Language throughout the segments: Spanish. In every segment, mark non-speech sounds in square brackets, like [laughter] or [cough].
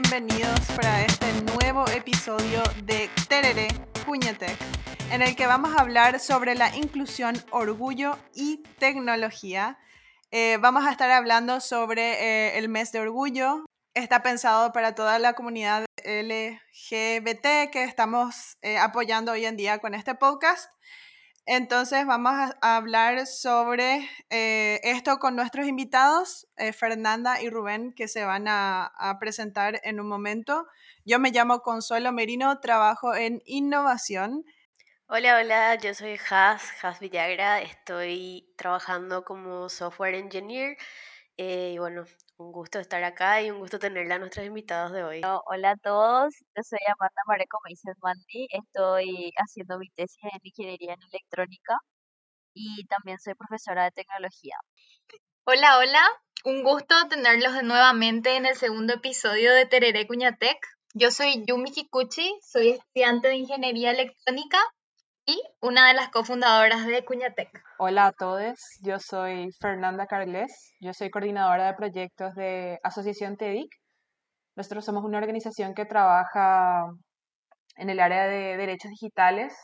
bienvenidos para este nuevo episodio de Terere Cuñetec, en el que vamos a hablar sobre la inclusión, orgullo y tecnología. Eh, vamos a estar hablando sobre eh, el mes de orgullo. Está pensado para toda la comunidad LGBT que estamos eh, apoyando hoy en día con este podcast. Entonces vamos a hablar sobre eh, esto con nuestros invitados, eh, Fernanda y Rubén, que se van a, presentar en un momento. Yo me llamo Consuelo Merino, trabajo en innovación. Hola, hola, yo soy Has, Has Villagra, estoy trabajando como software engineer eh, y bueno, un gusto estar acá y un gusto tenerla a nuestros invitados de hoy. Hola a todos, yo soy Amanda Mareco Meises Mandi, estoy haciendo mi tesis en Ingeniería en Electrónica y también soy profesora de tecnología. Hola, hola, un gusto tenerlos nuevamente en el segundo episodio de Tereré Cuñatec. Yo soy Yumi Kikuchi, soy estudiante de Ingeniería Electrónica y una de las cofundadoras de Cuñatec. Hola a todos, yo soy Fernanda Carles, yo soy coordinadora de proyectos de Asociación TEDIC. Nosotros somos una organización que trabaja en el área de derechos digitales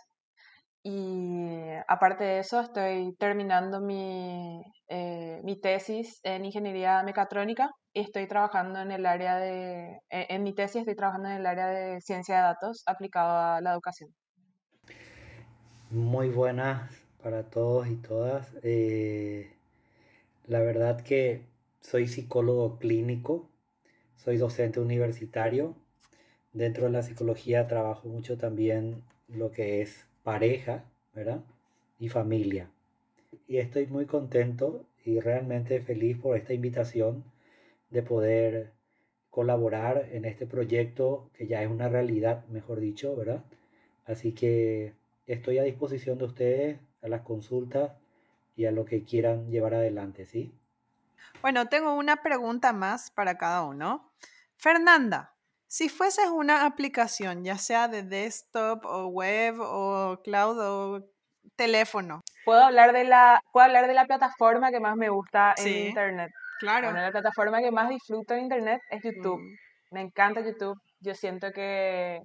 y aparte de eso estoy terminando mi, eh, mi tesis en ingeniería mecatrónica y estoy trabajando en el área de, en mi tesis estoy trabajando en el área de ciencia de datos aplicado a la educación muy buenas para todos y todas. Eh, la verdad que soy psicólogo clínico, soy docente universitario. Dentro de la psicología trabajo mucho también lo que es pareja, ¿verdad? Y familia. Y estoy muy contento y realmente feliz por esta invitación de poder colaborar en este proyecto que ya es una realidad, mejor dicho, ¿verdad? Así que estoy a disposición de ustedes a las consultas y a lo que quieran llevar adelante, ¿sí? Bueno, tengo una pregunta más para cada uno. Fernanda, si fueses una aplicación, ya sea de desktop o web o cloud o teléfono. Puedo hablar de la, puedo hablar de la plataforma que más me gusta en internet. Claro. la plataforma que más disfruto en internet es YouTube. Mm. Me encanta YouTube. Yo siento que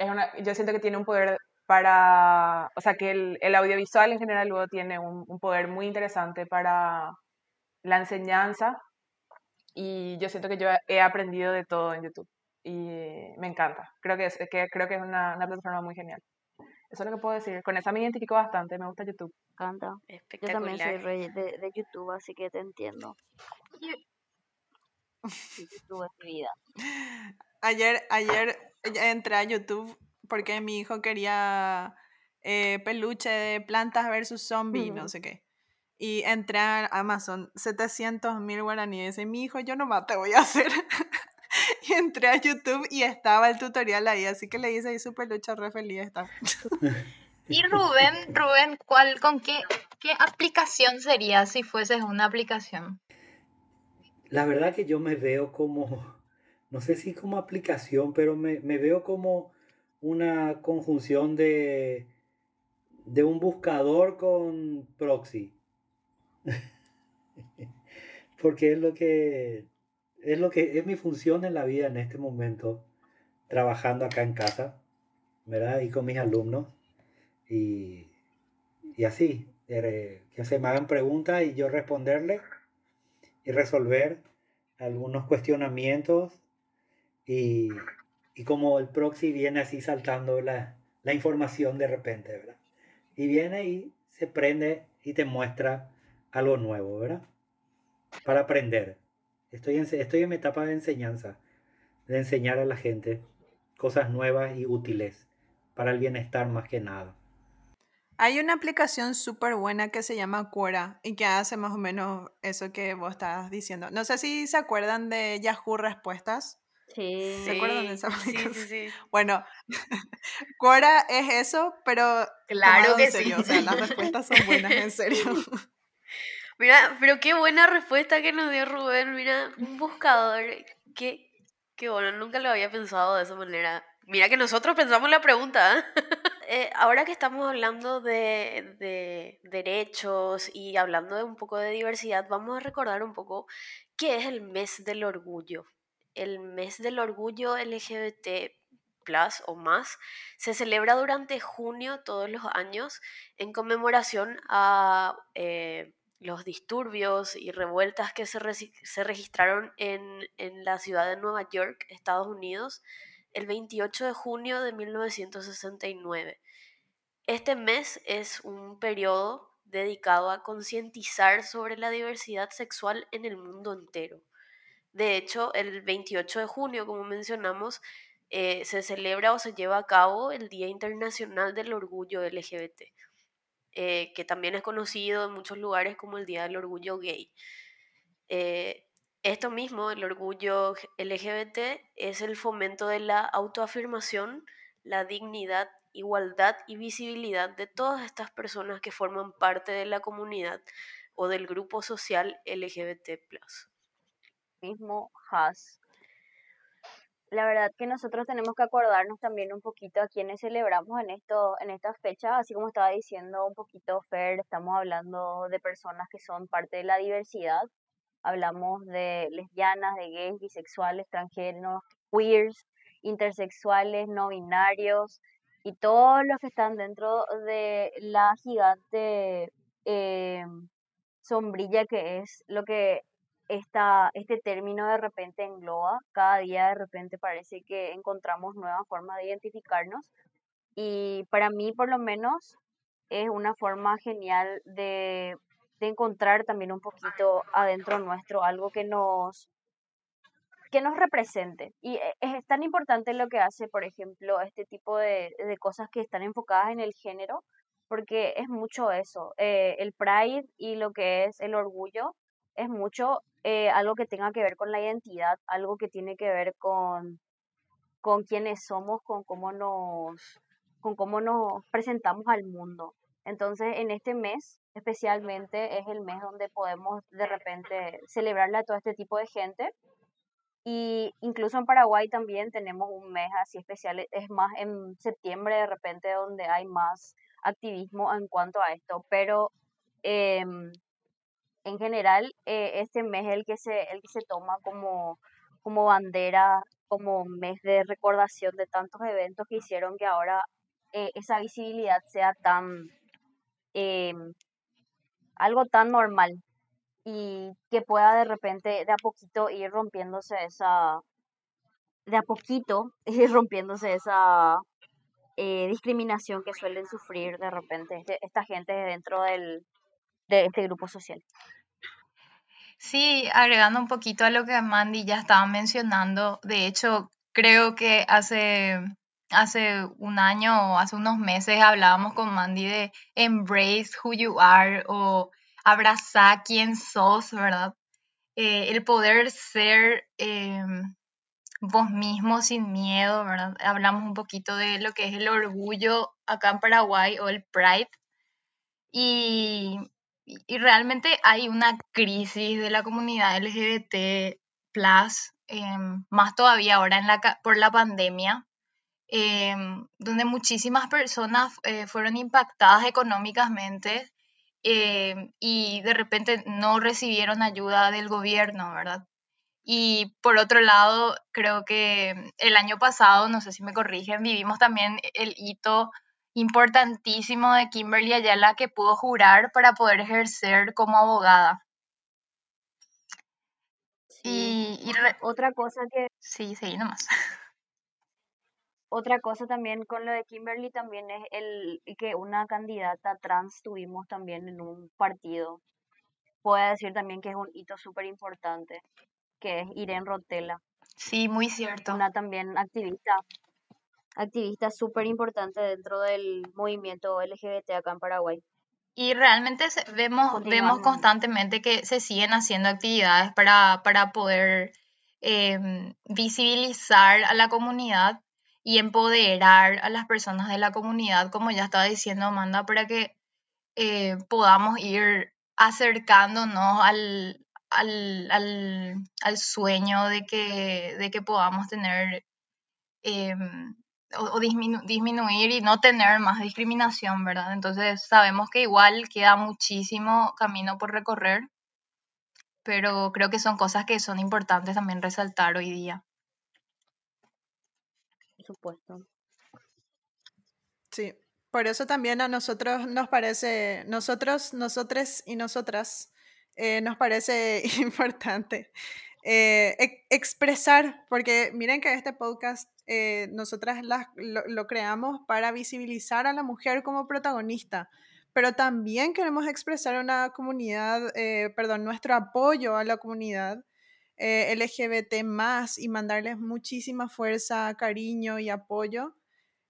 em, yo siento que tiene un poder para, o sea, que el, audiovisual en general luego tiene un, poder muy interesante para la enseñanza y yo siento que yo he aprendido de todo en YouTube y me encanta. Creo que es, que, creo que es una, plataforma muy genial. Eso es lo que puedo decir. Con esa me identifico bastante, me gusta YouTube. Me encanta. Yo también soy rey de, de YouTube, así que te entiendo. [laughs] YouTube es mi vida. Ayer, ayer entré a YouTube porque mi hijo quería eh, peluche de plantas versus zombies, no sé qué. Y entré a Amazon, 700 mil guaraníes. Y mi hijo, yo nomás te voy a hacer. [laughs] y entré a YouTube y estaba el tutorial ahí, así que le hice ahí su peluche re feliz. Está. [laughs] y Rubén, Rubén, ¿cuál, con qué, qué aplicación sería si fueses una aplicación? La verdad que yo me veo como no sé si como aplicación, pero me, veo como una conjunción de, de un buscador con proxy. [laughs] Porque es lo que es lo que es mi función en la vida en este momento, trabajando acá en casa, ¿verdad? Y con mis alumnos. Y, y así, eh, que se me hagan preguntas y yo responderle y resolver algunos cuestionamientos y, como el proxy viene así saltando la, información de repente, ¿verdad? Y viene y se prende y te muestra algo nuevo, ¿verdad? Para aprender. Estoy en, estoy en mi etapa de enseñanza, de enseñar a la gente cosas nuevas y útiles para el bienestar más que nada. Hay una aplicación súper buena que se llama Quora y que hace más o menos eso que vos estás diciendo. No sé si se acuerdan de Yahoo Respuestas. Sí. ¿Se acuerdan de esa [laughs] Sí, sí, sí. [laughs] Bueno, [laughs] Quora es eso, pero claro que sí. O sea, las respuestas son buenas, en serio. Mira, pero qué buena respuesta que nos dio Rubén. Mira, un buscador. Qué, qué bueno, nunca lo había pensado de esa manera. Mira que nosotros pensamos la pregunta. ¿eh? Eh, ahora que estamos hablando de, de, derechos y hablando de un poco de diversidad, vamos a recordar un poco qué es el mes del orgullo. El mes del orgullo LGBT plus o más se celebra durante junio todos los años en conmemoración a eh, los disturbios y revueltas que se, se registraron en, en la ciudad de Nueva York, Estados Unidos, el 28 de junio de 1969. Este mes es un periodo dedicado a concientizar sobre la diversidad sexual en el mundo entero. De hecho, el 28 de junio, como mencionamos, eh, se celebra o se lleva a cabo el Día Internacional del Orgullo LGBT, eh, que también es conocido en muchos lugares como el Día del Orgullo Gay. Eh, esto mismo, el orgullo LGBT, es el fomento de la autoafirmación, la dignidad, igualdad y visibilidad de todas estas personas que forman parte de la comunidad o del grupo social LGBT. Mismo has. La verdad que nosotros tenemos que acordarnos también un poquito a quienes celebramos en esto, en estas fechas, así como estaba diciendo un poquito Fer, estamos hablando de personas que son parte de la diversidad Hablamos de lesbianas, de gays, bisexuales, transgéneros, queers, intersexuales, no binarios y todos los que están dentro de la gigante eh, sombrilla que es lo que esta, este término de repente engloba. Cada día de repente parece que encontramos nuevas formas de identificarnos y para mí por lo menos es una forma genial de de encontrar también un poquito adentro nuestro algo que nos que nos represente. Y e, es tan importante lo que hace, por ejemplo, este tipo de, de cosas que están enfocadas en el género, porque es mucho eso. Eh, el pride y lo que es el orgullo es mucho eh, algo que tenga que ver con la identidad, algo que tiene que ver con, con quiénes somos, con cómo nos, con cómo nos presentamos al mundo. Entonces, en este mes especialmente es el mes donde podemos de repente celebrarle a todo este tipo de gente. Y incluso en Paraguay también tenemos un mes así especial, es más en septiembre de repente donde hay más activismo en cuanto a esto, pero em, en general eh, este mes es el que se, el que se toma como, como bandera, como mes de recordación de tantos eventos que hicieron que ahora eh, esa visibilidad sea tan, em, algo tan normal y que pueda de repente de a poquito ir rompiéndose esa, de a poquito [laughs] ir rompiéndose esa eh, discriminación que suelen sufrir de repente este, esta gente dentro del, de este grupo social. Sí, agregando un poquito a lo que Mandy ya estaba mencionando, de hecho, creo que hace hace un año o hace unos meses hablábamos con Mandy de embrace who you are o abrazar quién sos, ¿verdad? Eh, el poder ser em, vos mismo sin miedo, ¿verdad? Hablamos un poquito de lo que es el orgullo acá en Paraguay o el pride. Y, y realmente hay una crisis de la comunidad LGBT, em, más todavía ahora en la, por la pandemia, Em, donde muchísimas personas eh, fueron impactadas económicamente em, y de repente no recibieron ayuda del gobierno, ¿verdad? Y por otro lado, creo que el año pasado, no sé si me corrigen, vivimos también el hito importantísimo de Kimberly Ayala que pudo jurar para poder ejercer como abogada. Y, otra cosa que... Sí, sí, nomás. Otra cosa también con lo de Kimberly también es el que una candidata trans tuvimos también en un partido. Puedo decir también que es un hito súper importante, que es Irene Rotela. Sí, muy cierto. Una también activista, activista súper importante dentro del movimiento LGBT acá en Paraguay. Y realmente vemos, vemos constantemente que se siguen haciendo actividades para, para poder em, visibilizar a la comunidad y empoderar a las personas de la comunidad, como ya estaba diciendo Amanda, para que eh, podamos ir acercándonos al, al, sueño de que, de que podamos tener em, o, disminuir y no tener más discriminación, ¿verdad? Entonces sabemos que igual queda muchísimo camino por recorrer, pero creo que son cosas que son importantes también resaltar hoy día. Por supuesto. Sí, por eso también a nosotros nos parece, nosotros, nosotres y nosotras, eh, nos parece [laughs] importante eh, expresar, porque miren que este podcast eh, nosotras lo, creamos para visibilizar a la mujer como protagonista, pero también queremos expresar una comunidad, eh, perdón, nuestro apoyo a la comunidad LGBT más y mandarles muchísima fuerza, cariño y apoyo.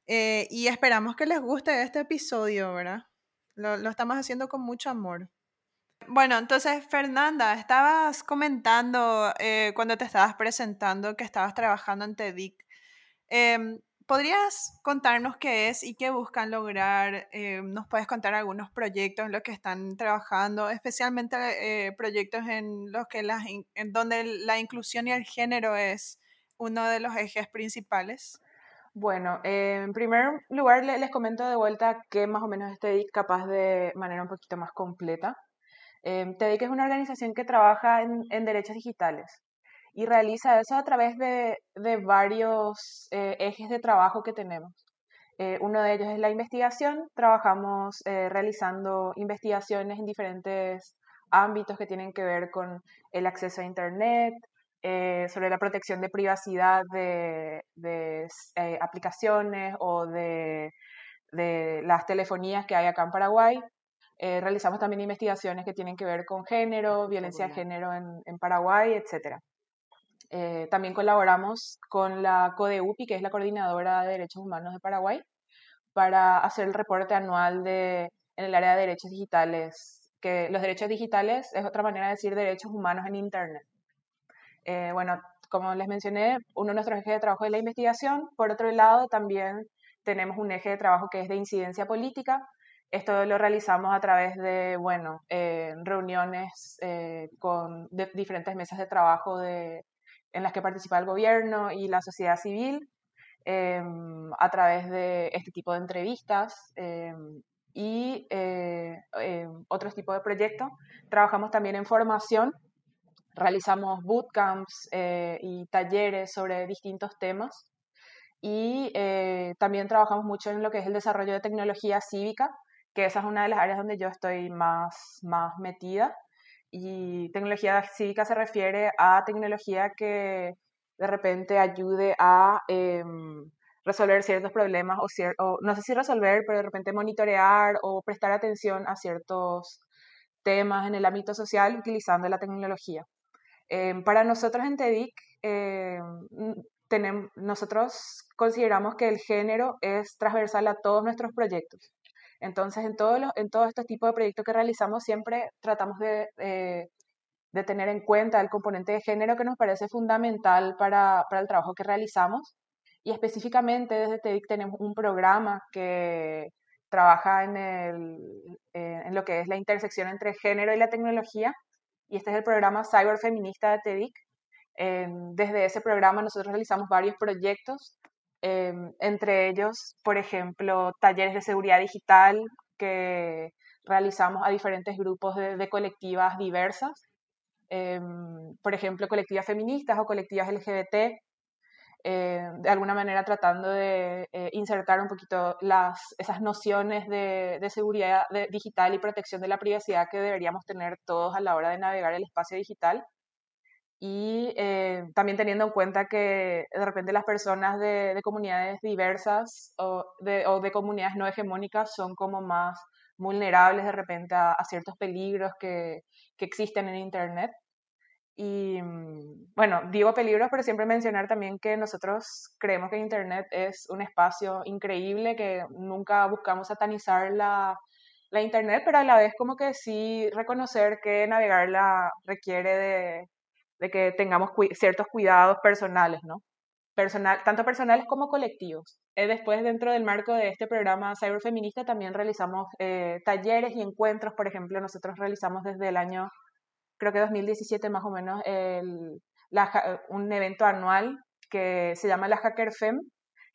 y esperamos que les guste este episodio, ¿verdad? lo estamos haciendo con mucho amor. Bueno, entonces, Fernanda, estabas comentando eh, cuando te estabas presentando que estabas trabajando en TEDIC. Em, ¿Podrías contarnos qué es y qué buscan lograr? Em, ¿Nos puedes contar algunos proyectos en los que están trabajando, especialmente eh, proyectos en los que la inclusión y el género es uno de los ejes principales? Bueno, en primer lugar les comento de vuelta que más o menos es TEDIC capaz de manera un poquito más completa. Eh, TEDIC es una organización que trabaja en, derechos digitales y realiza eso a través de, varios eh, ejes de trabajo que tenemos. Eh, uno de ellos es la investigación. Trabajamos eh, realizando investigaciones en diferentes ámbitos que tienen que ver con el acceso a Internet, sobre la protección de privacidad de, aplicaciones o de, de, las telefonías que hay acá en Paraguay. Eh, realizamos también investigaciones que tienen que ver con género, violencia de género en, en Paraguay, etc. Eh, también colaboramos con la CODEUPI, que es la Coordinadora de Derechos Humanos de Paraguay, para hacer el reporte anual de, en el área de derechos digitales, que los derechos digitales es otra manera de decir derechos humanos en Internet. Eh, bueno, como les mencioné, uno de nuestros ejes de trabajo es la investigación. Por otro lado, también tenemos un eje de trabajo que es de incidencia política, esto lo realizamos a través de, bueno, eh, reuniones eh, con diferentes mesas de trabajo de, en las que participa el gobierno y la sociedad civil, em, a través de este tipo de entrevistas em, y eh, em, otros tipos de proyectos. Trabajamos también en formación, realizamos bootcamps y talleres sobre distintos temas y también trabajamos mucho en lo que es el desarrollo de tecnología cívica, que esa es una de las áreas donde yo estoy más, más metida. Y tecnología cívica se refiere a tecnología que de repente ayude a em, resolver ciertos problemas o, o, no sé si resolver, pero de repente monitorear o prestar atención a ciertos temas en el ámbito social utilizando la tecnología. Em, para nosotros en TEDIC, em, nosotros consideramos que el género es transversal a todos nuestros proyectos. Entonces, en todos en todo este tipo de proyectos que realizamos, siempre tratamos de, eh, de, tener en cuenta el componente de género que nos parece fundamental para, para el trabajo que realizamos. Y específicamente desde TEDIC tenemos un programa que trabaja en, el, eh, en lo que es la intersección entre género y la tecnología. Y este es el programa Cyber Feminista de TEDIC. desde ese programa nosotros realizamos varios proyectos Em, entre ellos, por ejemplo, talleres de seguridad digital que realizamos a diferentes grupos de, colectivas diversas, em, por ejemplo, colectivas feministas o colectivas LGBT, eh, de alguna manera tratando de eh, insertar un poquito las, esas nociones de, de seguridad digital y protección de la privacidad que deberíamos tener todos a la hora de navegar el espacio digital y eh, también teniendo en cuenta que de repente las personas de, comunidades diversas o de, o de, comunidades no hegemónicas son como más vulnerables de repente a, ciertos peligros que, que, existen en Internet. Y mm, bueno, digo peligros, pero siempre mencionar también que nosotros creemos que Internet es un espacio increíble, que nunca buscamos satanizar la, la Internet, pero a la vez como que sí reconocer que navegarla requiere de de que tengamos ciertos cuidados personales, ¿no? Personal, tanto personales como colectivos. Eh, después, dentro del marco de este programa Cyberfeminista, también realizamos eh, talleres y encuentros. Por ejemplo, nosotros realizamos desde el año, creo que 2017 más o menos, el, un evento anual que se llama la Hacker Fem,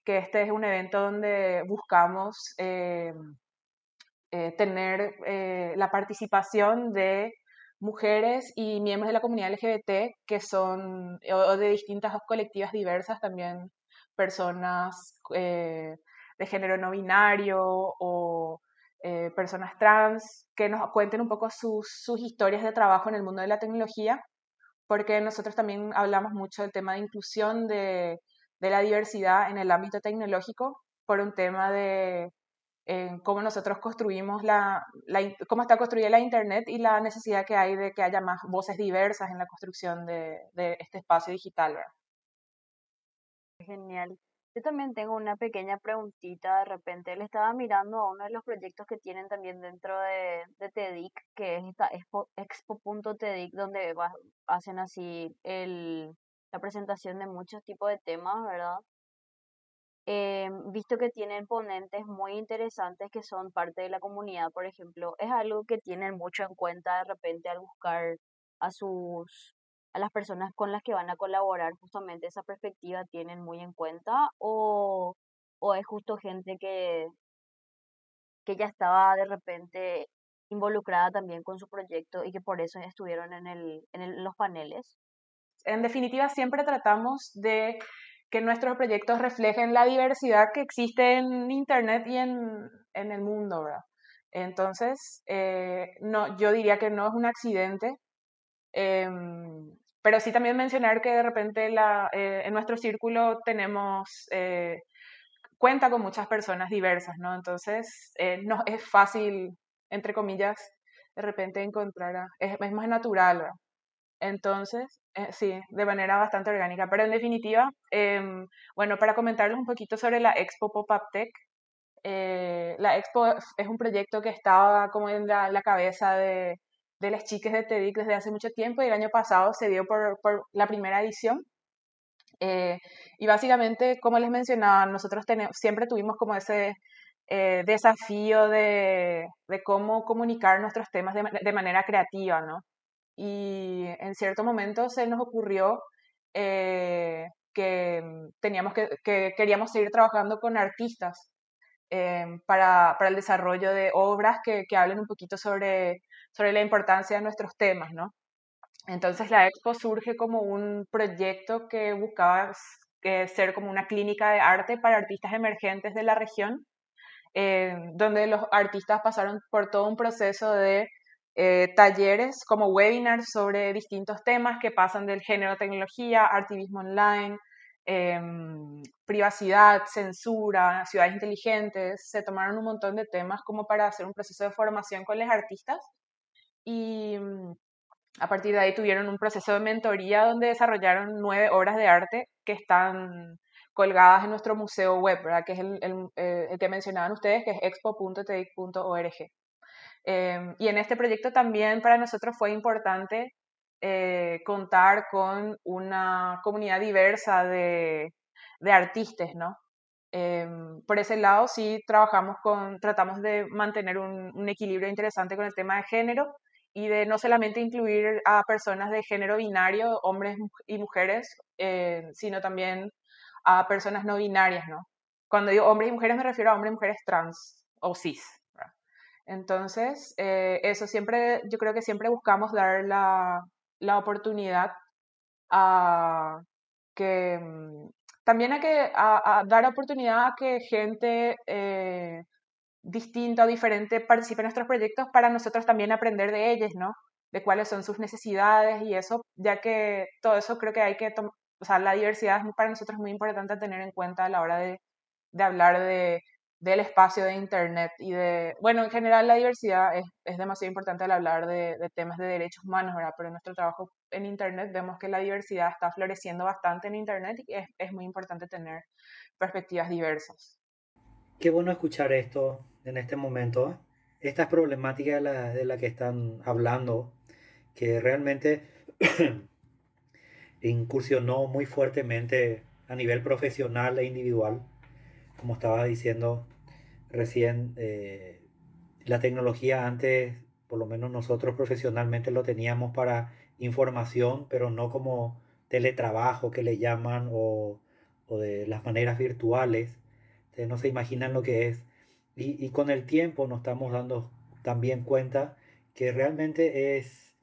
que este es un evento donde buscamos eh, eh, tener la participación de mujeres y miembros de la comunidad LGBT que son, o de distintas colectivas diversas, también personas de género no binario o personas trans, que nos cuenten un poco sus, sus historias de trabajo en el mundo de la tecnología, porque nosotros también hablamos mucho del tema de inclusión de de la diversidad en el ámbito tecnológico por un tema de eh, cómo nosotros construimos la, cómo está construida la Internet y la necesidad que hay de que haya más voces diversas en la construcción de, de este espacio digital. Genial. Yo también tengo una pequeña preguntita. De repente le estaba mirando a uno de los proyectos que tienen también dentro de, de TEDIC, que es esta expo.tedic, donde hacen así el, la presentación de muchos tipos de temas, ¿verdad? Eh, visto que tienen ponentes muy interesantes que son parte de la comunidad, por ejemplo, es algo que tienen mucho en cuenta de repente al buscar a sus a las personas con las que van a colaborar, justamente esa perspectiva tienen muy en cuenta o, o es justo gente que, que ya estaba de repente involucrada también con su proyecto y que por eso estuvieron en, el, en los paneles en definitiva, siempre tratamos de que nuestros proyectos reflejen la diversidad que existe en Internet y en, el mundo, ¿verdad? Entonces, eh, no, yo diría que no es un accidente, em, pero sí también mencionar que de repente la, eh, en nuestro círculo tenemos, eh, cuenta con muchas personas diversas, ¿no? Entonces, no, es fácil, entre comillas, de repente encontrar, es, es más natural, ¿verdad? Entonces, eh, sí, de manera bastante orgánica. Pero en definitiva, em, bueno, para comentarles un poquito sobre la Expo Pop-Up Tech, eh, la Expo es un proyecto que estaba como en la, cabeza de, de las chicas de TEDx desde hace mucho tiempo y el año pasado se dio por, por la primera edición. Eh, y básicamente, como les mencionaba, nosotros siempre tuvimos como ese desafío de, de, cómo comunicar nuestros temas de, de manera creativa, ¿no? Y en cierto momento se nos ocurrió eh, que mm, teníamos que, que, queríamos seguir trabajando con artistas eh, para, para, el desarrollo de obras que, que, hablen un poquito sobre, sobre la importancia de nuestros temas, ¿no? Entonces la Expo surge como un proyecto que buscaba ser como una clínica de arte para artistas emergentes de la región, eh, donde los artistas pasaron por todo un proceso de eh, talleres como webinars sobre distintos temas que pasan del género tecnología, activismo online, em, privacidad, censura, ciudades inteligentes. Se tomaron un montón de temas como para hacer un proceso de formación con los artistas y mm, a partir de ahí tuvieron un proceso de mentoría donde desarrollaron nueve obras de arte que están colgadas en nuestro museo web, ¿verdad? que es el, el, eh, que mencionaban ustedes, que es expo.tedic.org. Em, y en este proyecto también para nosotros fue importante eh, contar con una comunidad diversa de, de artistas, ¿no? Em, por ese lado sí trabajamos con, tratamos de mantener un, un, equilibrio interesante con el tema de género y de no solamente incluir a personas de género binario, hombres y mujeres, eh, sino también a personas no binarias, ¿no? Cuando digo hombres y mujeres me refiero a hombres y mujeres trans o cis. Entonces, eh, eso siempre, yo creo que siempre buscamos dar la, la oportunidad a que mm, también a que a, dar oportunidad a que gente eh, distinta o diferente participe en nuestros proyectos para nosotros también aprender de ellos, ¿no? De cuáles son sus necesidades y eso, ya que todo eso creo que hay que, o sea, la diversidad para nosotros muy importante tener en cuenta a la hora de, de hablar de del espacio de Internet y de, bueno, en general la diversidad es, es demasiado importante al hablar de, de, temas de derechos humanos, ¿verdad? Pero en nuestro trabajo en Internet vemos que la diversidad está floreciendo bastante en Internet y es, es muy importante tener perspectivas diversas. Qué bueno escuchar esto en este momento, estas problemáticas de la, de la que están hablando, que realmente [clears throat] incursionó muy fuertemente a nivel profesional e individual como estaba diciendo recién, eh, la tecnología antes, por lo menos nosotros profesionalmente lo teníamos para información, pero no como teletrabajo que le llaman o, o de las maneras virtuales. Ustedes no se imaginan lo que es. Y, y con el tiempo nos estamos dando también cuenta que realmente es,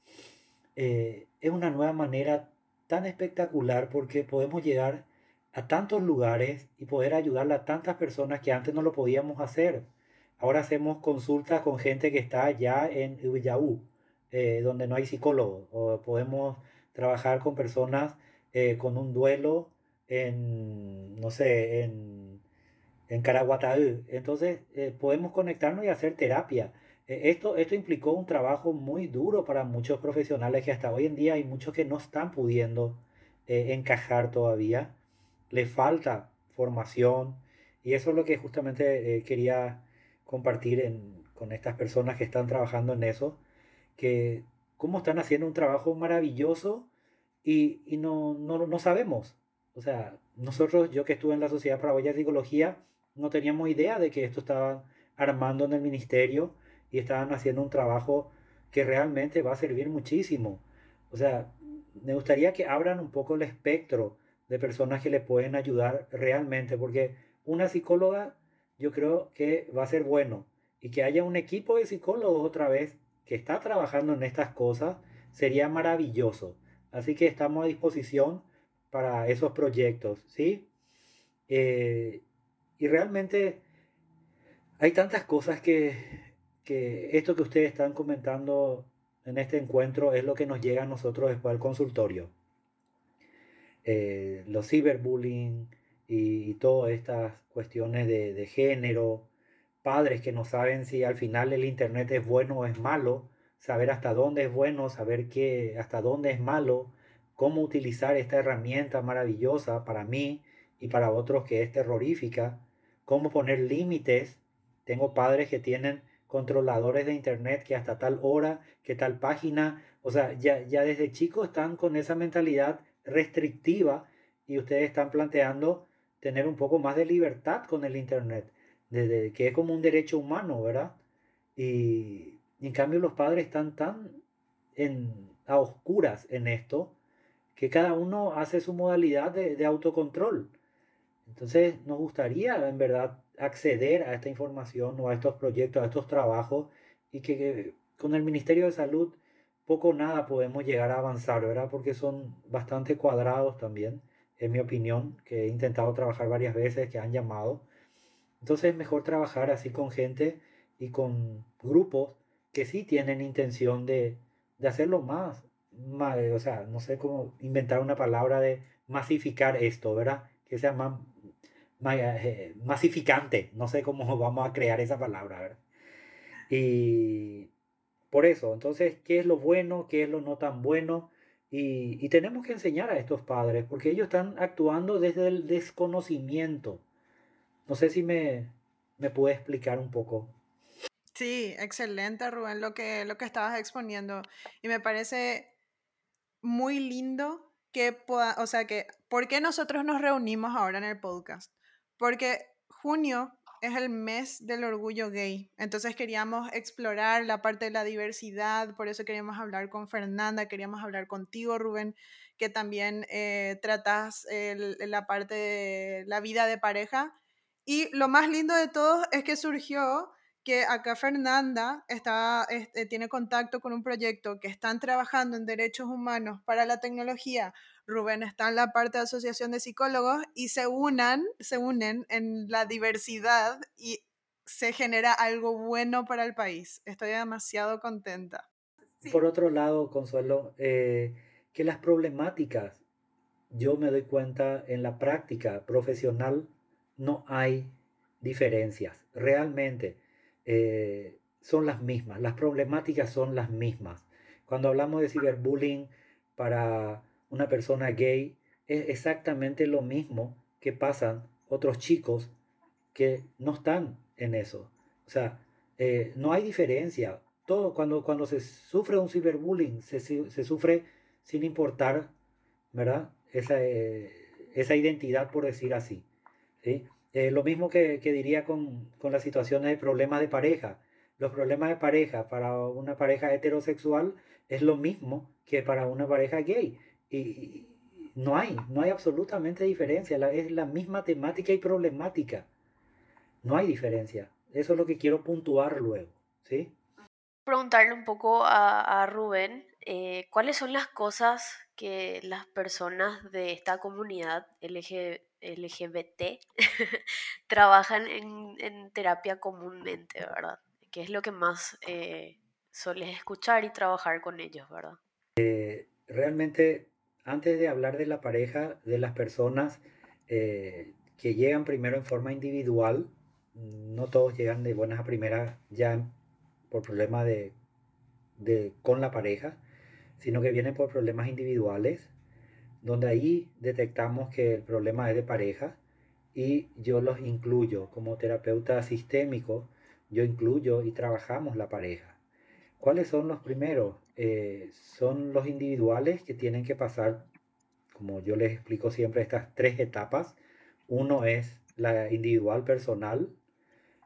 eh, es una nueva manera tan espectacular porque podemos llegar a tantos lugares y poder ayudar a tantas personas que antes no lo podíamos hacer. Ahora hacemos consultas con gente que está allá en Ubiyaú, eh, donde no hay psicólogo, o podemos trabajar con personas eh, con un duelo en, no sé, en, en Caraguataú. Entonces eh, podemos conectarnos y hacer terapia. esto, esto implicó un trabajo muy duro para muchos profesionales que hasta hoy en día hay muchos que no están pudiendo encajar todavía. Le falta formación y eso es lo que justamente quería compartir con estas personas que están trabajando en eso, que cómo están haciendo un trabajo maravilloso y, y no, no, no, sabemos. O sea, nosotros, yo que estuve en la Sociedad Paraguaya de Psicología, no teníamos idea de que esto estaban armando en el ministerio y estaban haciendo un trabajo que realmente va a servir muchísimo. O sea, me gustaría que abran un poco el espectro de personas que le pueden ayudar realmente, porque una psicóloga yo creo que va a ser bueno. Y que haya un equipo de psicólogos otra vez que está trabajando en estas cosas sería maravilloso. Así que estamos a disposición para esos proyectos, ¿sí? Eh, y realmente hay tantas cosas que, que esto que ustedes están comentando en este encuentro es lo que nos llega a nosotros después del consultorio. Eh, los ciberbullying, y, todas estas cuestiones de, de, género, padres que no saben si al final el Internet es bueno o es malo, saber hasta dónde es bueno, saber qué, hasta dónde es malo, cómo utilizar esta herramienta maravillosa para mí y para otros que es terrorífica, cómo poner límites. Tengo padres que tienen controladores de internet que hasta tal hora, que tal página, o sea, ya, ya desde chicos están con esa mentalidad restrictiva y ustedes están planteando tener un poco más de libertad con el Internet, desde que es como un derecho humano, ¿verdad? Y, en cambio los padres están tan en, a oscuras en esto que cada uno hace su modalidad de, de autocontrol. Entonces nos gustaría en verdad acceder a esta información o a estos proyectos, a estos trabajos y que, que con el Ministerio de Salud poco o nada podemos llegar a avanzar, ¿verdad? Porque son bastante cuadrados también en mi opinión, que he intentado trabajar varias veces, que han llamado. Entonces es mejor trabajar así con gente y con grupos que sí tienen intención de, de hacerlo más, o sea, no sé cómo inventar una palabra de masificar esto, ¿verdad? Que sea más, eh, masificante, no sé cómo [laughs] vamos a crear esa palabra, ¿verdad? Y por eso, entonces, ¿qué es lo bueno? ¿Qué es lo no tan bueno? Y, tenemos que enseñar a estos padres, porque ellos están actuando desde el desconocimiento. No sé si me, me puede explicar un poco. Sí, excelente, Rubén, lo que, lo que estabas exponiendo. Y me parece muy lindo que pueda, o sea, que, ¿por qué nosotros nos reunimos ahora en el podcast? Porque junio es el mes del orgullo gay. Entonces queríamos explorar la parte de la diversidad, por eso queríamos hablar con Fernanda, queríamos hablar contigo, Rubén, que también eh, tratas la parte de la vida de pareja. Y lo más lindo de todo es que surgió que acá Fernanda está, este, tiene contacto con un proyecto que están trabajando en derechos humanos para la tecnología. Rubén está en la parte de asociación de psicólogos y se unan, se unen en la diversidad y se genera algo bueno para el país. Estoy demasiado contenta. Por otro lado, Consuelo, eh, que las problemáticas, yo me doy cuenta en la práctica profesional, no hay diferencias. Realmente eh, son las mismas, las problemáticas son las mismas. Cuando hablamos de ciberbullying para una persona gay, es exactamente lo mismo que pasan otros chicos que no están en eso. O sea, eh, no hay diferencia. Todo, cuando, cuando se sufre un ciberbullying, se, se sufre sin importar, ¿verdad? Esa, eh, esa identidad, por decir así. ¿sí? Eh, lo mismo que, diría con, las situaciones de problemas de pareja. Los problemas de pareja para una pareja heterosexual es lo mismo que para una pareja gay. Y, no hay, no hay absolutamente diferencia, es la misma temática y problemática. No hay diferencia. Eso es lo que quiero puntuar luego, ¿sí? Preguntarle un poco a, Rubén, eh, ¿cuáles son las cosas que las personas de esta comunidad LGBT [laughs] trabajan en, terapia comúnmente, ¿verdad? ¿Qué es lo que más eh, sueles escuchar y trabajar con ellos, verdad? Eh, realmente, antes de hablar de la pareja, de las personas que llegan primero en forma individual, no todos llegan de buenas a primeras ya por problemas de, con la pareja, sino que vienen por problemas individuales, donde ahí detectamos que el problema es de pareja y yo los incluyo como terapeuta sistémico, yo incluyo y trabajamos la pareja. ¿Cuáles son los primeros? Eh, son los individuales que tienen que pasar, como yo les explico siempre, estas tres etapas. Uno es la individual personal,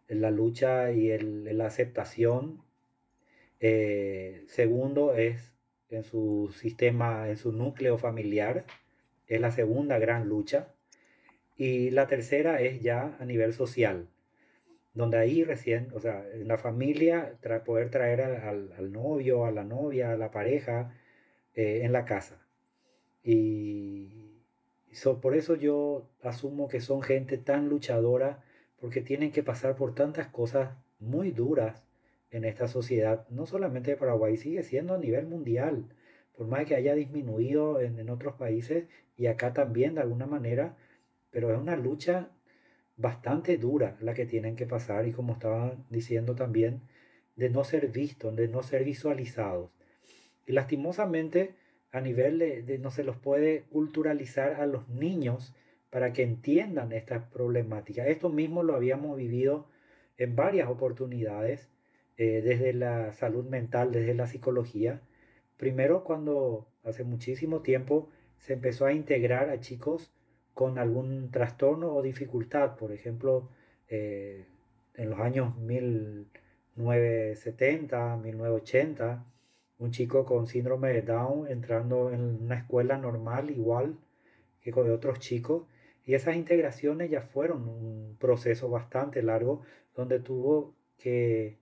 la lucha y el, la aceptación. Eh, segundo es en su sistema, en su núcleo familiar, es la segunda gran lucha. Y la tercera es ya a nivel social, donde ahí recién, o sea, en la familia, poder traer al, novio, a la novia, a la pareja eh, en la casa. Y por eso yo asumo que son gente tan luchadora porque tienen que pasar por tantas cosas muy duras en esta sociedad, no solamente de Paraguay, sigue siendo a nivel mundial, por más que haya disminuido en, otros países y acá también de alguna manera, pero es una lucha bastante dura la que tienen que pasar y como estaba diciendo también, de no ser vistos, de no ser visualizados. Y lastimosamente a nivel de no se los puede culturalizar a los niños para que entiendan estas problemáticas. Esto mismo lo habíamos vivido en varias oportunidades, eh, desde la salud mental, desde la psicología. Primero cuando hace muchísimo tiempo se empezó a integrar a chicos con algún trastorno o dificultad, por ejemplo, eh, en los años 1970, 1980, un chico con síndrome de Down entrando en una escuela normal igual que con otros chicos y esas integraciones ya fueron un proceso bastante largo donde tuvo que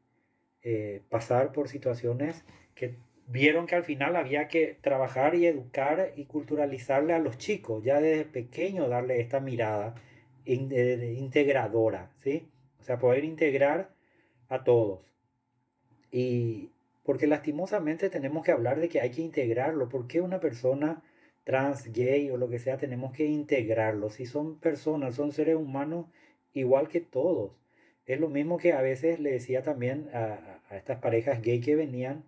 eh, pasar por situaciones que vieron que al final había que trabajar y educar y culturalizarle a los chicos, ya desde pequeño darle esta mirada integradora, ¿sí? O sea, poder integrar a todos. Y porque lastimosamente tenemos que hablar de que hay que integrarlo, porque una persona trans, gay o lo que sea, tenemos que integrarlos. Si son personas, son seres humanos igual que todos. Es lo mismo que a veces le decía también a, estas parejas gay que venían,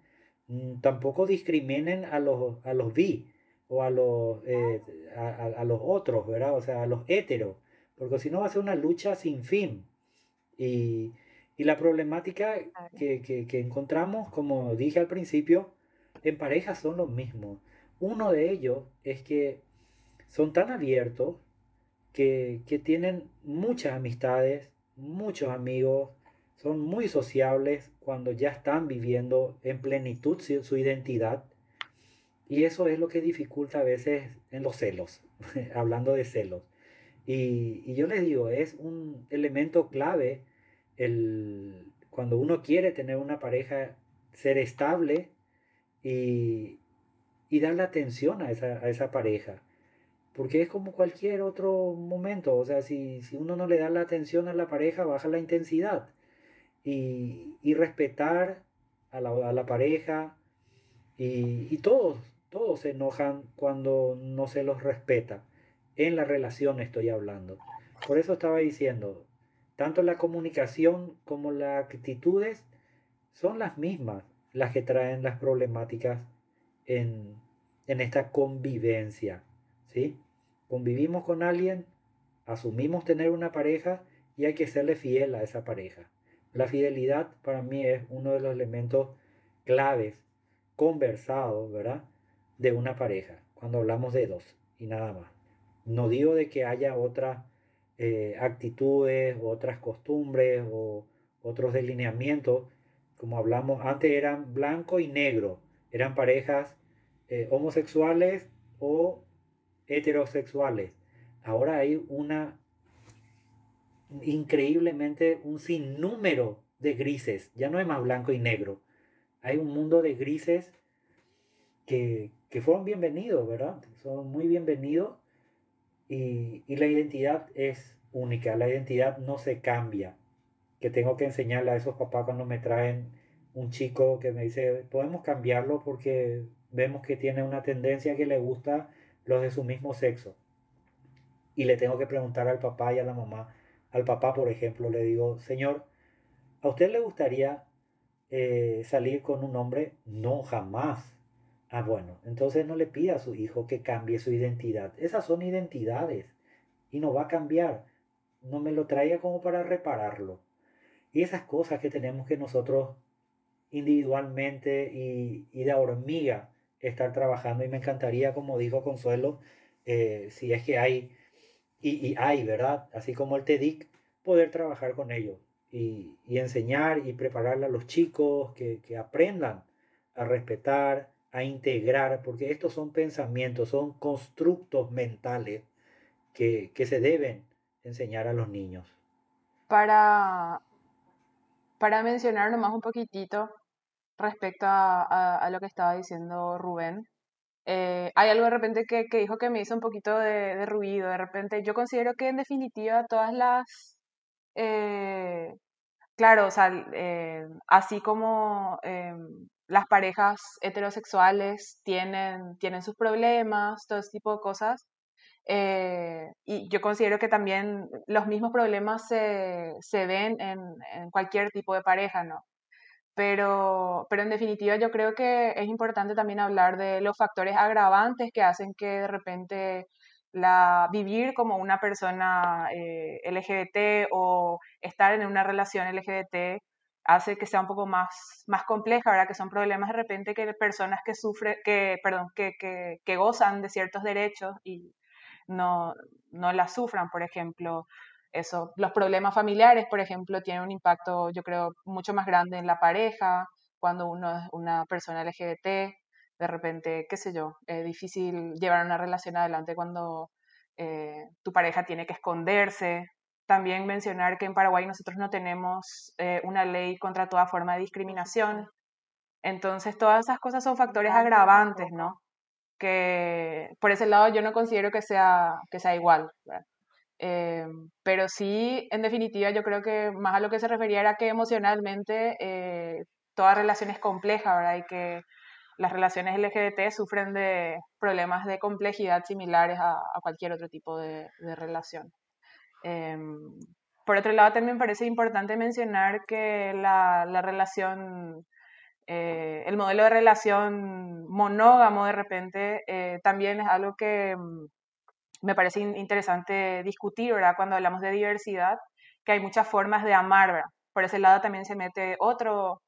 tampoco discriminen a los, a los bi o a los, eh, a, los otros, ¿verdad? O sea, a los heteros, porque si no va a ser una lucha sin fin. Y, la problemática que, que encontramos, como dije al principio, en parejas son los mismos. Uno de ellos es que son tan abiertos que, tienen muchas amistades, muchos amigos, son muy sociables cuando ya están viviendo en plenitud su, identidad. Y eso es lo que dificulta a veces en los celos, [laughs] hablando de celos. Y, y, yo les digo, es un elemento clave el, cuando uno quiere tener una pareja, ser estable y, y darle atención a esa, a esa pareja. Porque es como cualquier otro momento. O sea, si, si, uno no le da la atención a la pareja, baja la intensidad. Y, y respetar a la, a la pareja. Y, y, todos, todos se enojan cuando no se los respeta. En la relación estoy hablando. Por eso estaba diciendo, tanto la comunicación como las actitudes son las mismas las que traen las problemáticas en, esta convivencia. ¿sí? Convivimos con alguien, asumimos tener una pareja y hay que serle fiel a esa pareja. La fidelidad para mí es uno de los elementos claves, conversados, ¿verdad? De una pareja, cuando hablamos de dos y nada más. No digo de que haya otras eh, actitudes, otras costumbres o otros delineamientos, como hablamos antes eran blanco y negro, eran parejas eh, homosexuales o heterosexuales. Ahora hay una increíblemente un sinnúmero de grises. Ya no es más blanco y negro. Hay un mundo de grises que, que fueron bienvenidos, ¿verdad? Son muy bienvenidos y, y, la identidad es única. La identidad no se cambia. Que tengo que enseñarle a esos papás cuando me traen un chico que me dice, podemos cambiarlo porque vemos que tiene una tendencia que le gusta los de su mismo sexo. Y le tengo que preguntar al papá y a la mamá, al papá, por ejemplo, le digo, Señor, ¿a usted le gustaría eh, salir con un hombre? No, jamás. Ah, bueno, entonces no le pida a su hijo que cambie su identidad. Esas son identidades y no va a cambiar. No me lo traiga como para repararlo. Y esas cosas que tenemos que nosotros individualmente y, de hormiga estar trabajando. Y me encantaría, como dijo Consuelo, eh, si es que hay y, hay, ¿verdad? Así como el TEDIC, poder trabajar con ellos y, enseñar y prepararle a los chicos que, aprendan a respetar, a integrar, porque estos son pensamientos, son constructos mentales que, se deben enseñar a los niños. Para, para mencionar nomás un poquitito respecto a lo que estaba diciendo Rubén, eh, hay algo de repente que, que, dijo que me hizo un poquito de, ruido. De repente, yo considero que en definitiva todas las. Eh, claro, o sea, eh, así como las parejas heterosexuales tienen, tienen sus problemas, todo ese tipo de cosas. y yo considero que también los mismos problemas se, se ven en, en cualquier tipo de pareja, ¿no? Pero, pero en definitiva yo creo que es importante también hablar de los factores agravantes que hacen que de repente la, vivir como una persona eh, LGBT o estar en una relación LGBT hace que sea un poco más, más compleja, ¿verdad? Que son problemas de repente que personas que sufren, que, perdón, que, que, que gozan de ciertos derechos y no, no la sufran, por ejemplo eso, los problemas familiares, por ejemplo, tienen un impacto, yo creo, mucho más grande en la pareja, cuando uno es una persona LGBT, de repente, qué sé yo, es difícil llevar una relación adelante cuando eh, tu pareja tiene que esconderse. También mencionar que en Paraguay nosotros no tenemos eh, una ley contra toda forma de discriminación. Entonces, todas esas cosas son factores agravantes, ¿no? Que por ese lado yo no considero que sea, que sea igual. Eh, pero sí, en definitiva, yo creo que más a lo que se refería era que emocionalmente eh, toda relación es compleja, ¿verdad? Y que las relaciones LGBT sufren de problemas de complejidad similares a, cualquier otro tipo de, relación. Em, por otro lado, también parece importante mencionar que la, la relación, eh, el modelo de relación monógamo de repente también es algo que me parece interesante discutir, ¿verdad? Cuando hablamos de diversidad, que hay muchas formas de amar, ¿verdad? Por ese lado también se mete otro,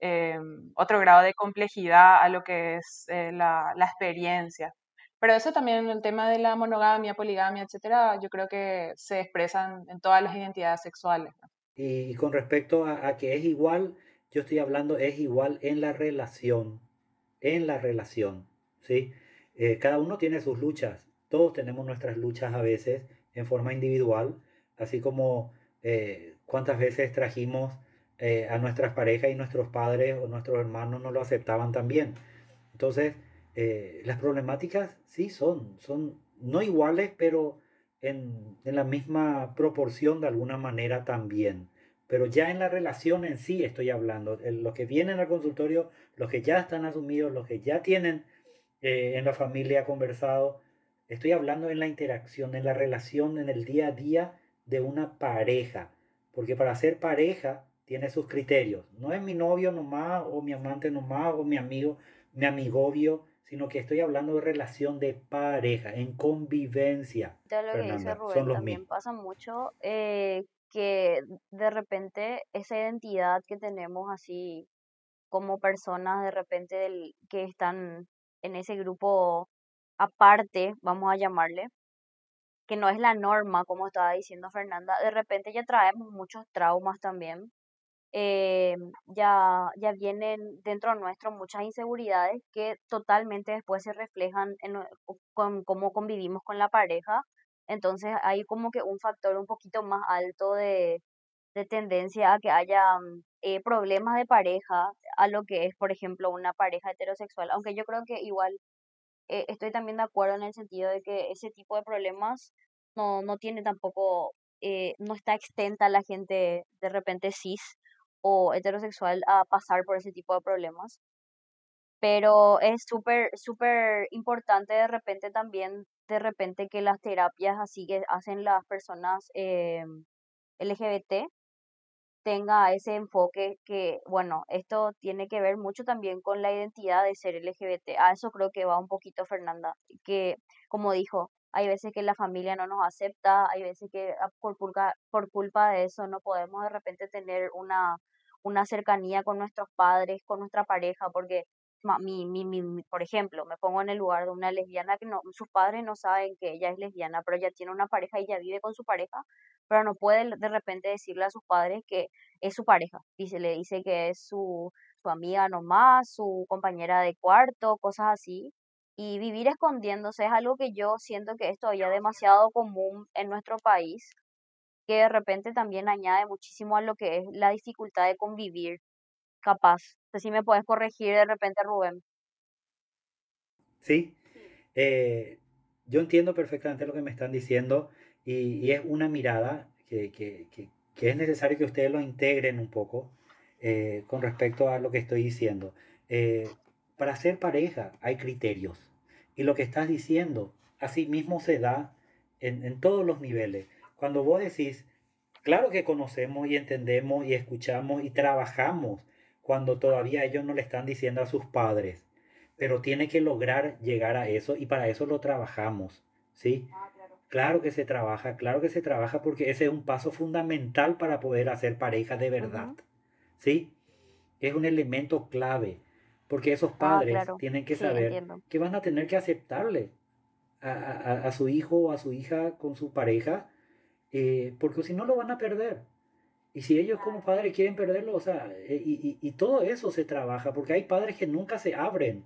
eh, otro grado de complejidad a lo que es eh, la, la, experiencia. Pero eso también el tema de la monogamia, poligamia, etcétera, yo creo que se expresan en todas las identidades sexuales. Y con respecto a, que es igual, yo estoy hablando es igual en la relación, en la relación, ¿sí? Eh, cada uno tiene sus luchas todos tenemos nuestras luchas a veces en forma individual, así como eh, cuántas veces trajimos eh, a nuestras parejas y nuestros padres o nuestros hermanos no lo aceptaban también. Entonces, eh, las problemáticas sí son, son no iguales, pero en, en, la misma proporción de alguna manera también. Pero ya en la relación en sí estoy hablando, los que vienen al consultorio, los que ya están asumidos, los que ya tienen en la familia conversado, Estoy hablando en la interacción, en la relación, en el día a día de una pareja. Porque para ser pareja tiene sus criterios. No es mi novio nomás, o mi amante nomás, o mi amigo, mi amigovio, sino que estoy hablando de relación de pareja, en convivencia. De lo que dice Rubén, también pasa mucho eh, que de repente esa identidad que tenemos así como personas de repente del, que están en ese grupo aparte, vamos a llamarle, que no es la norma, como estaba diciendo Fernanda, de repente ya traemos muchos traumas también eh, ya, ya vienen dentro nuestro muchas inseguridades que totalmente después se reflejan en con cómo convivimos con la pareja. Entonces hay como que un factor un poquito más alto de, de tendencia a que haya mm, eh, problemas de pareja a lo que es, por ejemplo, una pareja heterosexual. Aunque yo creo que igual eh, estoy también de acuerdo en el sentido de que ese tipo de problemas no, no tiene tampoco, eh, no está extenta la gente de repente cis o heterosexual a pasar por ese tipo de problemas. Pero es súper, súper importante de repente también, de repente que las terapias así que hacen las personas eh, LGBT tenga ese enfoque que, bueno, esto tiene que ver mucho también con la identidad de ser LGBT. A eso creo que va un poquito Fernanda, que como dijo, hay veces que la familia no nos acepta, hay veces que ah, por culpa, por culpa de eso no podemos de repente tener una, una cercanía con nuestros padres, con nuestra pareja, porque mi, mi, mi, por ejemplo, me pongo en el lugar de una lesbiana que no, sus padres no saben que ella es lesbiana, pero ella tiene una pareja y ella vive con su pareja, pero no puede de repente decirle a sus padres que es su pareja. Y se le dice que es su, su amiga nomás, su compañera de cuarto, cosas así. Y vivir escondiéndose es algo que yo siento que es todavía demasiado común en nuestro país, que de repente también añade muchísimo a lo que es la dificultad de convivir capaz. No sé si me puedes corregir de repente, Rubén. Sí, eh, yo entiendo perfectamente lo que me están diciendo y, es una mirada que, es necesario que ustedes lo integren un poco eh, con respecto a lo que estoy diciendo. Eh, para ser pareja hay criterios y lo que estás diciendo así mismo se da en, en todos los niveles. Cuando vos decís, claro que conocemos y entendemos y escuchamos y trabajamos cuando todavía ellos no le están diciendo a sus padres. Pero tiene que lograr llegar a eso y para eso lo trabajamos, ¿sí? Ah, claro. que se trabaja, claro que se trabaja porque ese es un paso fundamental para poder hacer pareja de verdad, ¿sí? Es un elemento clave porque esos ah, padres tienen que saber que van a tener que aceptarle a, su hijo o a su hija con su pareja, eh, porque si no lo van a perder. Y si ellos como padres quieren perderlo, o sea, eh, y, y, todo eso se trabaja, porque hay padres que nunca se abren.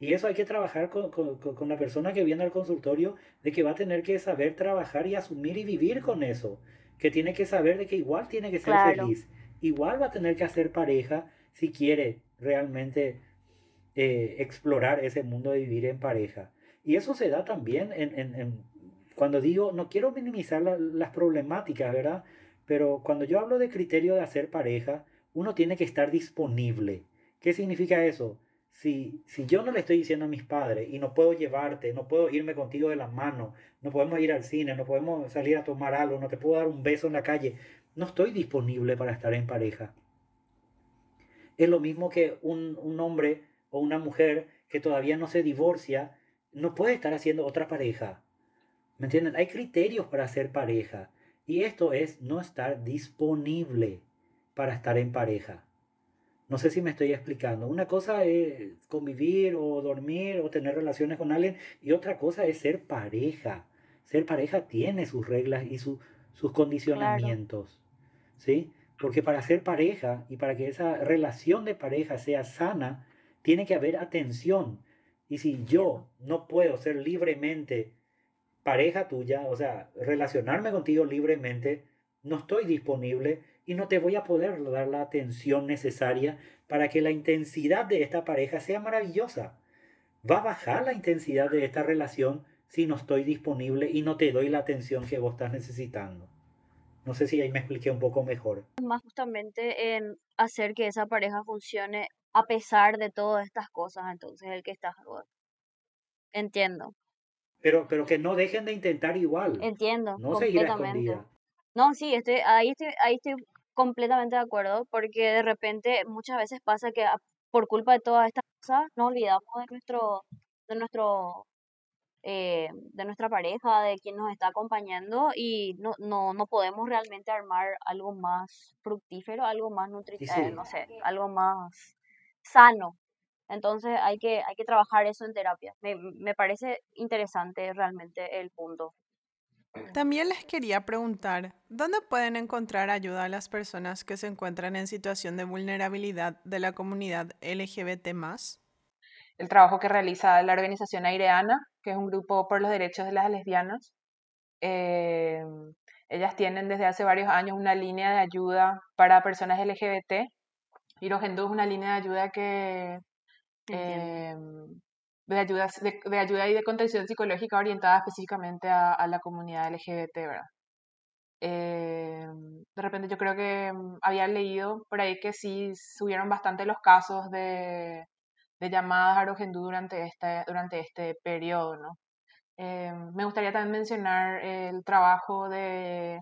Y eso hay que trabajar con, con, con, la persona que viene al consultorio, de que va a tener que saber trabajar y asumir y vivir con eso. Que tiene que saber de que igual tiene que ser feliz. Igual va a tener que hacer pareja si quiere realmente eh, explorar ese mundo de vivir en pareja. Y eso se da también en, en, en cuando digo, no quiero minimizar las problemáticas, ¿verdad? Pero cuando yo hablo de criterio de hacer pareja, uno tiene que estar disponible. ¿Qué significa eso? Si, si yo no le estoy diciendo a mis padres y no puedo llevarte, no puedo irme contigo de la mano, no podemos ir al cine, no podemos salir a tomar algo, no te puedo dar un beso en la calle, no estoy disponible para estar en pareja. Es lo mismo que un, un hombre o una mujer que todavía no se divorcia, no puede estar haciendo otra pareja. ¿Me entienden? Hay criterios para hacer pareja. Y esto es no estar disponible para estar en pareja. No sé si me estoy explicando. Una cosa es convivir o dormir o tener relaciones con alguien y otra cosa es ser pareja. Ser pareja tiene sus reglas y sus condicionamientos. ¿Sí? Porque para ser pareja y para que esa relación de pareja sea sana, tiene que haber atención. Y si yo no puedo ser libremente pareja tuya, o sea, relacionarme contigo libremente, no estoy disponible y no te voy a poder dar la atención necesaria para que la intensidad de esta pareja sea maravillosa. Va a bajar la intensidad de esta relación si no estoy disponible y no te doy la atención que vos estás necesitando. No sé si ahí me expliqué un poco mejor. Más justamente en hacer que esa pareja funcione a pesar de todas estas cosas, entonces el que está Entiendo pero, pero que no dejen de intentar igual. Entiendo. No completamente. No, sí, estoy, ahí, estoy, ahí estoy completamente de acuerdo, porque de repente muchas veces pasa que por culpa de todas estas cosas nos olvidamos de nuestro, de nuestro, eh, de nuestra pareja, de quien nos está acompañando y no, no, no podemos realmente armar algo más fructífero, algo más nutritivo, no sé, algo más sano entonces hay que, hay que trabajar eso en terapia. Me, me parece interesante realmente el punto. También les quería preguntar, ¿dónde pueden encontrar ayuda a las personas que se encuentran en situación de vulnerabilidad de la comunidad LGBT El trabajo que realiza la organización Aireana, que es un grupo por los derechos de las lesbianas. Eh, ellas tienen desde hace varios años una línea de ayuda para personas LGBT. Hirogendu es una línea de ayuda que em, de ayuda, de, ayuda y de contención psicológica orientada específicamente a, la comunidad LGBT. Em, de repente yo creo que mm, había leído por ahí que sí subieron bastante los casos de, de llamadas a Rogendú durante este, durante este periodo, ¿no? Em, me gustaría también mencionar el trabajo de,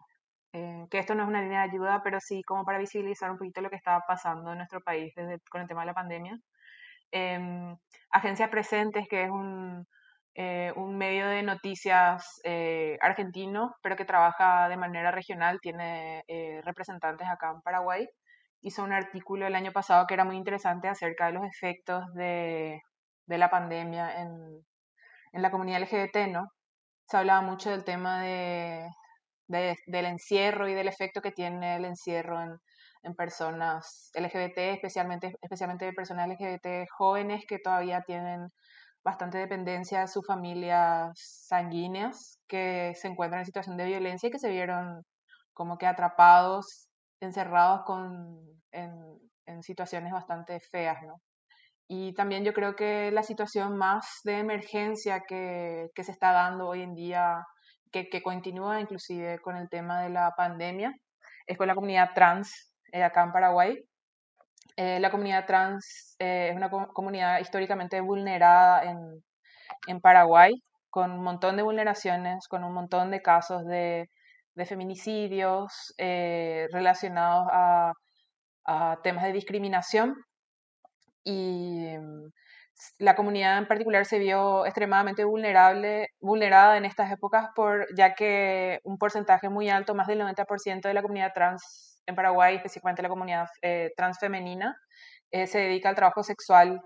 eh, que esto no es una línea de ayuda, pero sí como para visibilizar un poquito lo que estaba pasando en nuestro país desde, con el tema de la pandemia. Em, Agencia Presentes, que es un, eh, medio de noticias eh, argentino, pero que trabaja de manera regional, tiene representantes acá en Paraguay. Hizo un artículo el año pasado que era muy interesante acerca de los efectos de, la pandemia en, la comunidad LGBT, ¿no? Se hablaba mucho del tema de, del encierro y del efecto que tiene el encierro en, en personas LGBT, especialmente, especialmente personas LGBT jóvenes que todavía tienen bastante dependencia de sus familias sanguíneas, que se encuentran en situación de violencia y que se vieron como que atrapados, encerrados con, en, en situaciones bastante feas, ¿no? Y también yo creo que la situación más de emergencia que, que se está dando hoy en día, que, que, continúa inclusive con el tema de la pandemia, es con la comunidad trans acá en Paraguay. Eh, la comunidad trans eh, es una comunidad históricamente vulnerada en, en, Paraguay, con un montón de vulneraciones, con un montón de casos de, de feminicidios relacionados a, a temas de discriminación y la comunidad en particular se vio extremadamente vulnerable, vulnerada en estas épocas, por, ya que un porcentaje muy alto, más del 90% de la comunidad trans en Paraguay, específicamente la comunidad eh, trans femenina, eh, se dedica al trabajo sexual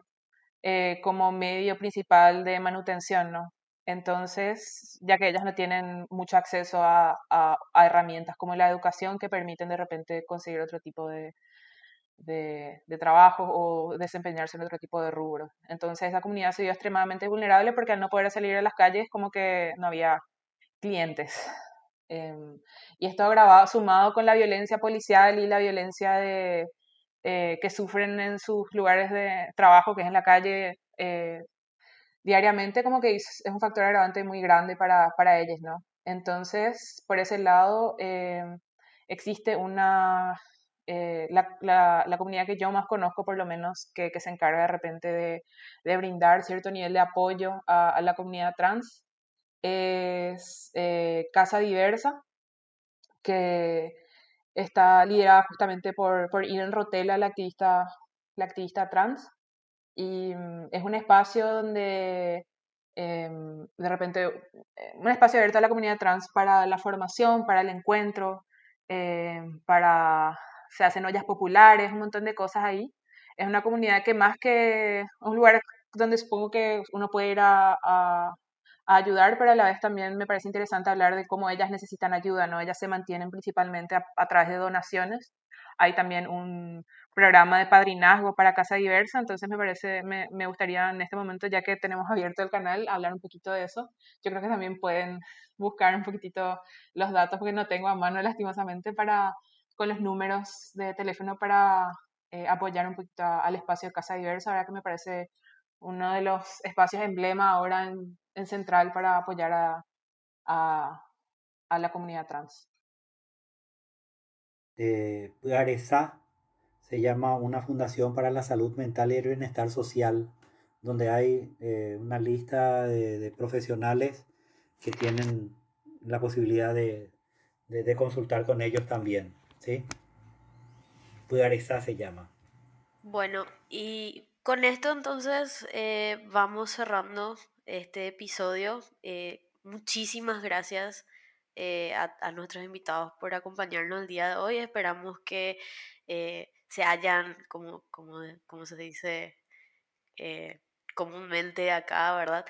eh, como medio principal de manutención, ¿no? Entonces, ya que ellas no tienen mucho acceso a, a herramientas como la educación que permiten de repente conseguir otro tipo de, de, trabajo o desempeñarse en otro tipo de rubro. Entonces esa comunidad se vio extremadamente vulnerable porque al no poder salir a las calles como que no había clientes. Em, y esto agravado, sumado con la violencia policial y la violencia de, eh, que sufren en sus lugares de trabajo, que es en la calle, eh, diariamente, como que es, un factor agravante muy grande para, para ellos, ¿no? Entonces, por ese lado, em, existe una eh, la, la, comunidad que yo más conozco, por lo menos, que, que se encarga de repente de, de, brindar cierto nivel de apoyo a, a la comunidad trans, es eh, Casa Diversa, que está liderada justamente por, por Irene Rotela, la activista, la activista trans, y mm, es un espacio donde em, de repente, eh, un espacio abierto a la comunidad trans para la formación, para el encuentro, em, para se hacen ollas populares, un montón de cosas ahí. Es una comunidad que más que un lugar donde supongo que uno puede ir a, a, ayudar, pero a la vez también me parece interesante hablar de cómo ellas necesitan ayuda, ¿no? Ellas se mantienen principalmente a, través de donaciones. Hay también un programa de padrinazgo para Casa Diversa, entonces me parece, me, me gustaría en este momento, ya que tenemos abierto el canal, hablar un poquito de eso. Yo creo que también pueden buscar un poquitito los datos, porque no tengo a mano lastimosamente para con los números de teléfono para eh, apoyar un poquito al espacio Casa Diversa, ahora que me parece uno de los espacios emblema ahora en, en Central para apoyar a, a, a, la comunidad trans. Eh, Aresa se llama una fundación para la salud mental y el bienestar social, donde hay eh, una lista de, de, profesionales que tienen la posibilidad de, de, de consultar con ellos también. ¿Sí? se llama. Bueno, y con esto entonces eh, vamos cerrando este episodio. Eh, muchísimas gracias eh, a, nuestros invitados por acompañarnos el día de hoy. Esperamos que se hayan, como, como, como se dice comúnmente acá, ¿verdad?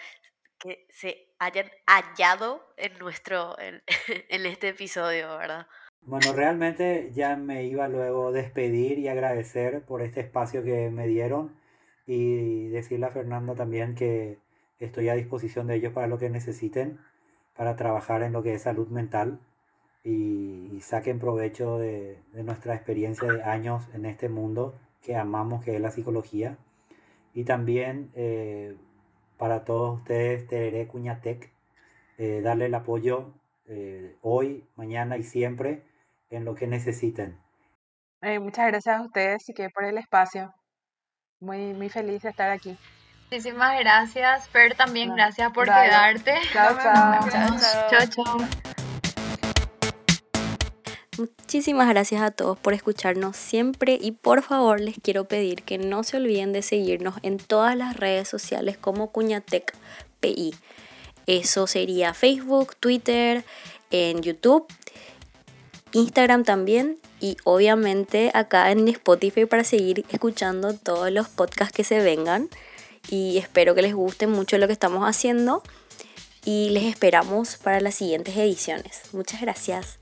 que se hayan hallado en nuestro, en, [laughs] en este episodio, ¿verdad? Bueno, realmente ya me iba luego a despedir y agradecer por este espacio que me dieron y decirle a Fernando también que estoy a disposición de ellos para lo que necesiten, para trabajar en lo que es salud mental y, saquen provecho de, nuestra experiencia de años en este mundo que amamos, que es la psicología. Y también eh, para todos ustedes, Tereré Cuñatec, eh, darle el apoyo eh, hoy, mañana y siempre en lo que necesiten. muchas gracias a ustedes y que por el espacio. Muy, muy feliz de estar aquí. Muchísimas gracias, Fer, también gracias por quedarte. Chao, chao. Chao, chao. Muchísimas gracias a todos por escucharnos siempre y por favor les quiero pedir que no se olviden de seguirnos en todas las redes sociales como Cuñatec PI. Eso sería Facebook, Twitter, en YouTube, Instagram también y obviamente acá en Spotify para seguir escuchando todos los podcasts que se vengan. Y espero que les guste mucho lo que estamos haciendo y les esperamos para las siguientes ediciones. Muchas gracias.